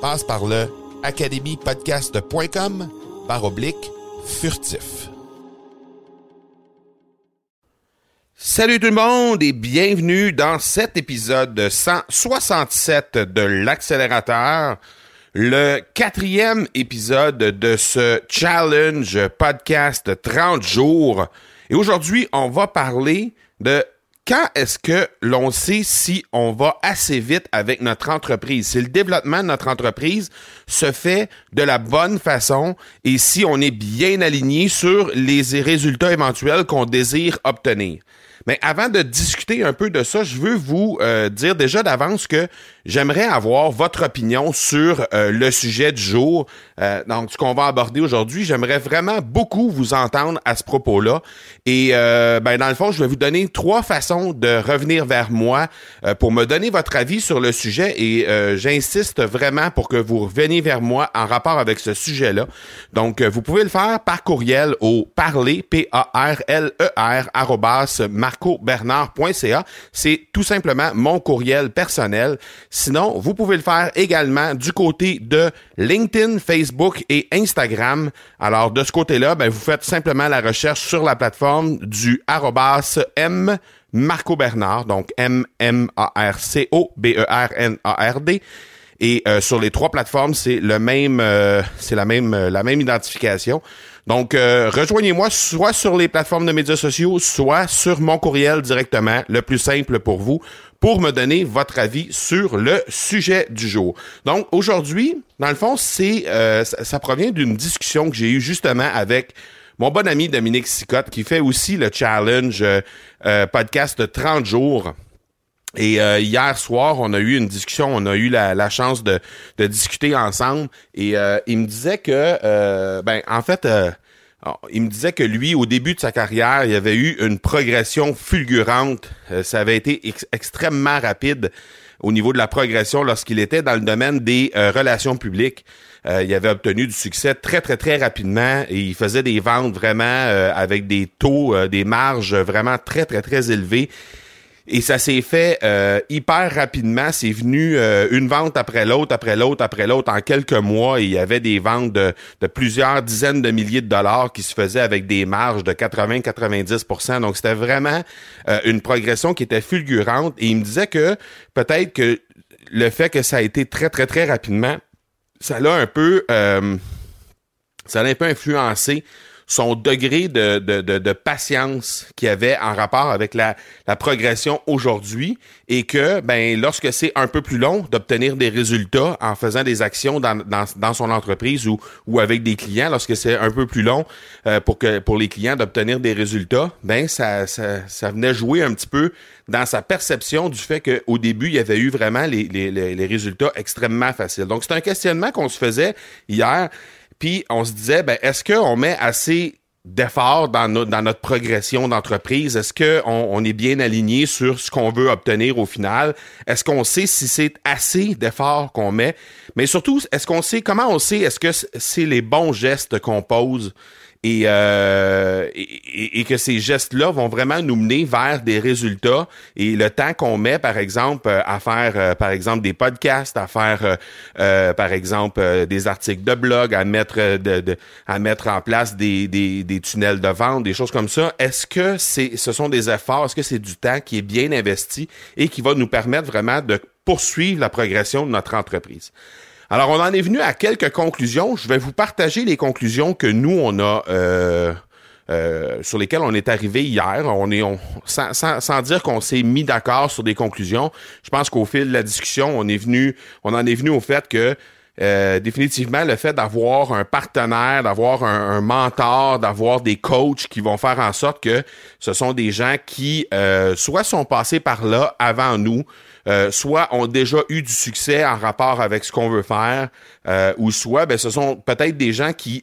Passe par le academypodcast.com par oblique furtif. Salut tout le monde et bienvenue dans cet épisode 167 de l'accélérateur, le quatrième épisode de ce challenge podcast 30 jours. Et aujourd'hui, on va parler de quand est-ce que l'on sait si on va assez vite avec notre entreprise, si le développement de notre entreprise se fait de la bonne façon et si on est bien aligné sur les résultats éventuels qu'on désire obtenir. Mais avant de discuter un peu de ça, je veux vous euh, dire déjà d'avance que j'aimerais avoir votre opinion sur euh, le sujet du jour. Euh, donc, ce qu'on va aborder aujourd'hui, j'aimerais vraiment beaucoup vous entendre à ce propos-là. Et ben, dans le fond, je vais vous donner trois façons de revenir vers moi pour me donner votre avis sur le sujet. Et j'insiste vraiment pour que vous reveniez vers moi en rapport avec ce sujet-là. Donc, vous pouvez le faire par courriel au parler, P-A-R-L-E-R, marcobernard.ca. C'est tout simplement mon courriel personnel. Sinon, vous pouvez le faire également du côté de LinkedIn, Facebook et Instagram. Alors, de ce côté-là, ben, vous faites simplement la recherche sur la plateforme du arrobas M Marco Bernard, donc M-M-A-R-C-O-B-E-R-N-A-R-D. Et euh, sur les trois plateformes, c'est le même, euh, c'est la même, euh, la même identification. Donc, rejoignez-moi soit sur les plateformes de médias sociaux, soit sur mon courriel directement, le plus simple pour vous, pour me donner votre avis sur le sujet du jour. Donc, aujourd'hui, dans le fond, c'est, ça, ça, provient d'une discussion que j'ai eue justement avec mon bon ami Dominique Sicotte, qui fait aussi le challenge podcast 30 jours. Et euh, hier soir, on a eu une discussion, on a eu la, chance de, de, discuter ensemble. Et euh, il me disait que, euh, ben, en fait, il me disait que lui, au début de sa carrière, il avait eu une progression fulgurante. ça avait été extrêmement rapide au niveau de la progression lorsqu'il était dans le domaine des relations publiques. il avait obtenu du succès très, très, très rapidement et il faisait des ventes vraiment avec des taux, des marges vraiment très, très, très élevés. Et ça s'est fait euh, hyper rapidement. C'est venu euh, une vente après l'autre, après l'autre, après l'autre en quelques mois. Il y avait des ventes de, plusieurs dizaines de milliers de dollars qui se faisaient avec des marges de 80-90% Donc, c'était vraiment euh, une progression qui était fulgurante. Et il me disait que peut-être que le fait que ça a été très, très, très rapidement, ça l'a un peu... ça l'a un peu influencé son degré de, de, de, de patience qu'il avait en rapport avec la, la progression aujourd'hui et que ben lorsque c'est un peu plus long d'obtenir des résultats en faisant des actions dans, dans, dans, son entreprise ou, ou avec des clients, lorsque c'est un peu plus long euh, pour que pour les clients d'obtenir des résultats, ben ça, ça, ça venait jouer un petit peu dans sa perception du fait qu'au début, il y avait eu vraiment les, les, les résultats extrêmement faciles. Donc, c'est un questionnement qu'on se faisait hier. Puis on se disait, ben, est-ce qu'on met assez d'efforts dans, notre progression d'entreprise? Est-ce qu'on on est bien aligné sur ce qu'on veut obtenir au final? Est-ce qu'on sait si c'est assez d'efforts qu'on met? Mais surtout, est-ce qu'on sait comment on sait est-ce que c'est les bons gestes qu'on pose et, euh, et, que ces gestes-là vont vraiment nous mener vers des résultats. Et le temps qu'on met, par exemple, euh, à faire, euh, par exemple, des podcasts, à faire, par exemple, des articles de blog, à mettre, de, à mettre en place des, des, des, tunnels de vente, des choses comme ça, est-ce que c'est, ce sont des efforts, est-ce que c'est du temps qui est bien investi et qui va nous permettre vraiment de poursuivre la progression de notre entreprise? Alors, on en est venu à quelques conclusions. Je vais vous partager les conclusions que nous, on a... Euh, euh, sur lesquelles on est arrivé hier. On est, sans, sans, dire qu'on s'est mis d'accord sur des conclusions. Je pense qu'au fil de la discussion, on est venu, on en est venu au fait que euh, définitivement le fait d'avoir un partenaire, d'avoir un, mentor, d'avoir des coachs qui vont faire en sorte que ce sont des gens qui euh, soit sont passés par là avant nous, euh, soit ont déjà eu du succès en rapport avec ce qu'on veut faire, ou soit ben, ce sont peut-être des gens qui,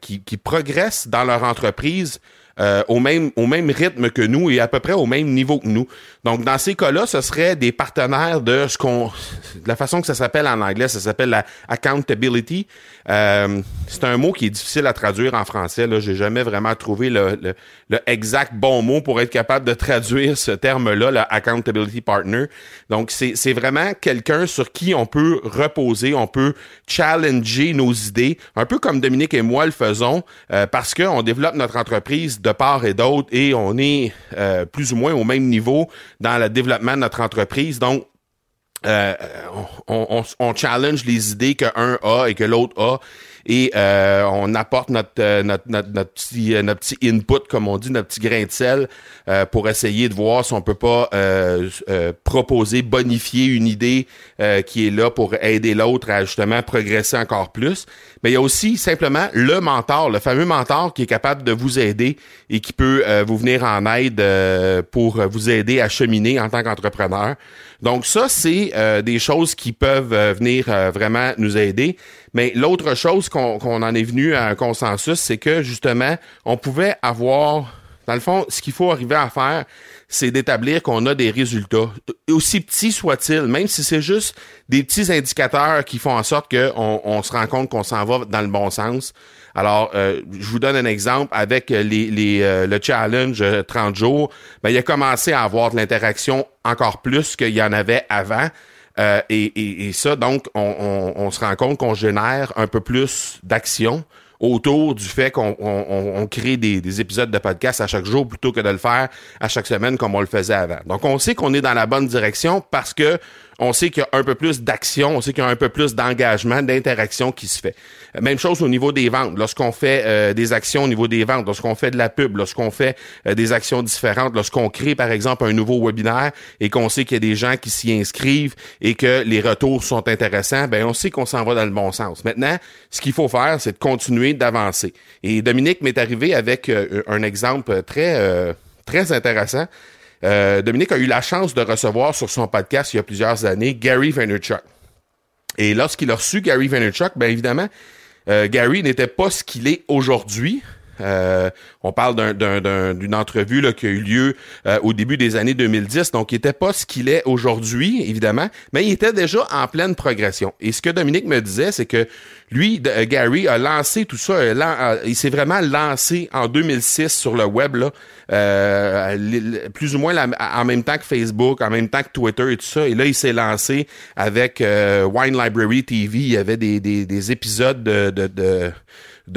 qui progressent dans leur entreprise euh, au, même, au même rythme que nous et à peu près au même niveau que nous. Donc, dans ces cas-là, ce serait des partenaires de ce qu'on... De la façon que ça s'appelle en anglais, ça s'appelle la accountability. Euh, c'est un mot qui est difficile à traduire en français. Là, j'ai jamais vraiment trouvé le, le, le, exact bon mot pour être capable de traduire ce terme-là, la accountability partner. Donc, c'est, c'est vraiment quelqu'un sur qui on peut reposer, on peut challenger nos idées, un peu comme Dominique et moi le faisons, euh, parce qu'on développe notre entreprise de part et d'autre et on est euh, plus ou moins au même niveau dans le développement de notre entreprise. Donc, euh, on, on, challenge les idées qu'un a et que l'autre a et euh, on apporte notre, euh, notre, notre, petit, euh, notre petit input, comme on dit, notre petit grain de sel pour essayer de voir si on peut pas proposer, bonifier une idée qui est là pour aider l'autre à justement progresser encore plus. Mais il y a aussi simplement le mentor, le fameux mentor qui est capable de vous aider et qui peut vous venir en aide pour vous aider à cheminer en tant qu'entrepreneur. Donc ça, c'est des choses qui peuvent venir vraiment nous aider. Mais l'autre chose qu'on en est venu à un consensus, c'est que justement, on pouvait avoir, dans le fond, ce qu'il faut arriver à faire, c'est d'établir qu'on a des résultats, aussi petits soient-ils, même si c'est juste des petits indicateurs qui font en sorte qu'on on se rend compte qu'on s'en va dans le bon sens. Alors, euh, je vous donne un exemple avec les, les euh, le challenge 30 jours. Ben, il a commencé à avoir de l'interaction encore plus qu'il y en avait avant. Euh, et, ça, donc, on, se rend compte qu'on génère un peu plus d'action autour du fait qu'on crée des, des, épisodes de podcast à chaque jour plutôt que de le faire à chaque semaine comme on le faisait avant. Donc, on sait qu'on est dans la bonne direction parce que on sait qu'il y a un peu plus d'action, on sait qu'il y a un peu plus d'engagement, d'interaction qui se fait. Même chose au niveau des ventes. Lorsqu'on fait euh, des actions au niveau des ventes, lorsqu'on fait de la pub, lorsqu'on fait euh, des actions différentes, lorsqu'on crée par exemple un nouveau webinaire et qu'on sait qu'il y a des gens qui s'y inscrivent et que les retours sont intéressants, ben on sait qu'on s'en va dans le bon sens. Maintenant, ce qu'il faut faire, c'est de continuer d'avancer. Et Dominique m'est arrivé avec euh, un exemple très très intéressant. Euh, Dominique a eu la chance de recevoir sur son podcast il y a plusieurs années Gary Vaynerchuk. Et lorsqu'il a reçu Gary Vaynerchuk, bien évidemment, euh, Gary n'était pas ce qu'il est aujourd'hui. Euh, on parle d'une entrevue là, qui a eu lieu euh, au début des années 2010, donc il n'était pas ce qu'il est aujourd'hui, évidemment, mais il était déjà en pleine progression. Et ce que Dominique me disait, c'est que lui, euh, Gary, a lancé tout ça, il s'est vraiment lancé en 2006 sur le web, là, plus ou moins en même temps que Facebook, en même temps que Twitter et tout ça. Et là, il s'est lancé avec Wine Library TV. Il y avait des, épisodes de,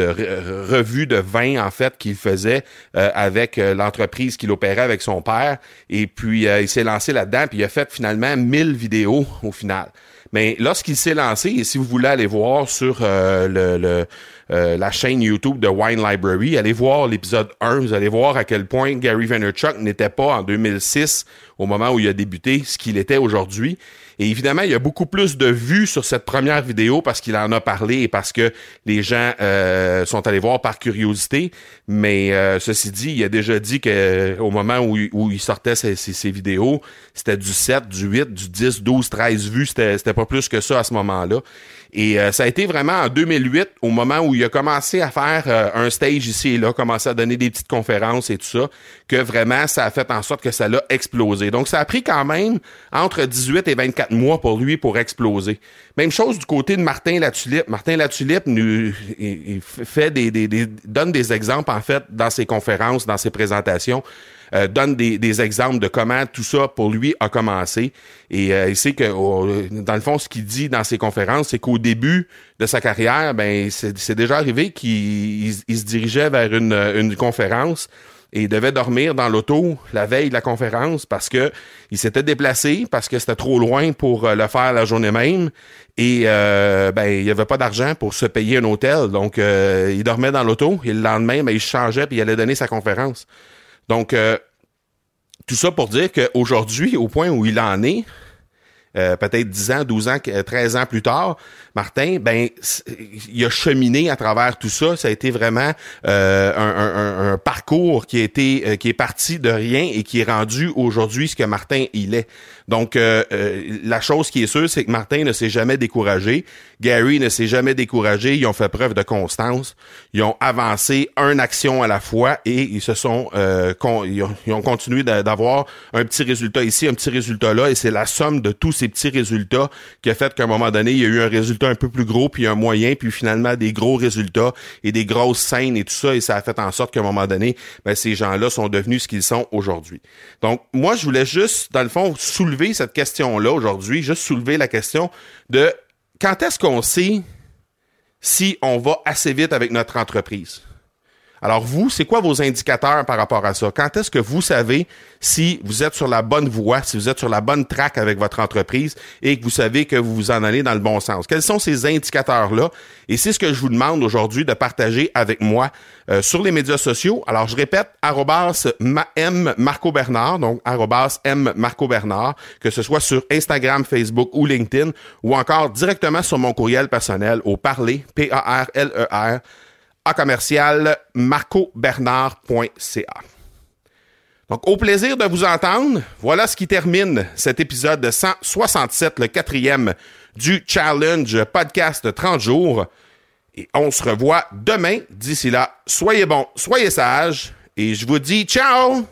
revue de vin en fait qu'il faisait euh, avec euh, l'entreprise qu'il opérait avec son père et puis euh, il s'est lancé là-dedans puis il a fait finalement 1000 vidéos au final. Mais lorsqu'il s'est lancé et si vous voulez aller voir sur le, la chaîne YouTube de Wine Library, allez voir l'épisode 1, vous allez voir à quel point Gary Vaynerchuk n'était pas en 2006 au moment où il a débuté ce qu'il était aujourd'hui. Et évidemment, il y a beaucoup plus de vues sur cette première vidéo parce qu'il en a parlé et parce que les gens euh, sont allés voir par curiosité. Mais euh, ceci dit, il a déjà dit que au moment où, il sortait ces, ces, vidéos, c'était du 7, du 8, du 10, 12, 13 vues. C'était pas plus que ça à ce moment-là. Et euh, ça a été vraiment en 2008, au moment où où il a commencé à faire euh, un stage ici et là, commencé à donner des petites conférences et tout ça, que vraiment ça a fait en sorte que ça l'a explosé. Donc ça a pris quand même entre 18 et 24 mois pour lui pour exploser. Même chose du côté de Martin Latulippe. Martin Latulippe nous, il, fait des, des, donne des exemples en fait dans ses conférences, dans ses présentations. Euh, donne des, des, exemples de comment tout ça pour lui a commencé. Et euh, il sait que dans le fond, ce qu'il dit dans ses conférences, c'est qu'au début de sa carrière, ben c'est déjà arrivé qu'il se dirigeait vers une, une conférence et il devait dormir dans l'auto la veille de la conférence parce que il s'était déplacé parce que c'était trop loin pour euh, le faire la journée même. Et euh, ben il y avait pas d'argent pour se payer un hôtel. Donc euh, il dormait dans l'auto et le lendemain ben, il changeait puis il allait donner sa conférence donc tout ça pour dire qu'aujourd'hui au point où il en est peut-être 10 ans, 12 ans, 13 ans plus tard, Martin, ben, il a cheminé à travers tout ça. Ça a été vraiment euh, un, parcours qui a été, euh, qui est parti de rien et qui est rendu aujourd'hui ce que Martin il est. Donc, euh, la chose qui est sûre, c'est que Martin ne s'est jamais découragé. Gary ne s'est jamais découragé. Ils ont fait preuve de constance. Ils ont avancé une action à la fois et ils se sont, ils, ont, ils ont continué d'avoir un petit résultat ici, un petit résultat là. Et c'est la somme de tous ces petits résultats qui a fait qu'à un moment donné, il y a eu un résultat un peu plus gros, puis un moyen, puis finalement des gros résultats et des grosses scènes et tout ça, et ça a fait en sorte qu'à un moment donné, ben, ces gens-là sont devenus ce qu'ils sont aujourd'hui. Donc, moi, je voulais juste, dans le fond, soulever cette question-là aujourd'hui, juste soulever la question de quand est-ce qu'on sait si on va assez vite avec notre entreprise? Alors vous, c'est quoi vos indicateurs par rapport à ça? Quand est-ce que vous savez si vous êtes sur la bonne voie, si vous êtes sur la bonne track avec votre entreprise et que vous savez que vous vous en allez dans le bon sens? Quels sont ces indicateurs-là? Et c'est ce que je vous demande aujourd'hui de partager avec moi euh, sur les médias sociaux. Alors je répète, arrobas M Marco Bernard, donc arrobas M Marco Bernard, que ce soit sur Instagram, Facebook ou LinkedIn, ou encore directement sur mon courriel personnel au parler, P-A-R-L-E-R, à commercial marcobernard.ca. Donc, au plaisir de vous entendre. Voilà ce qui termine cet épisode de 167, le quatrième du Challenge Podcast 30 jours. Et on se revoit demain. D'ici là, soyez bons, soyez sages. Et je vous dis ciao!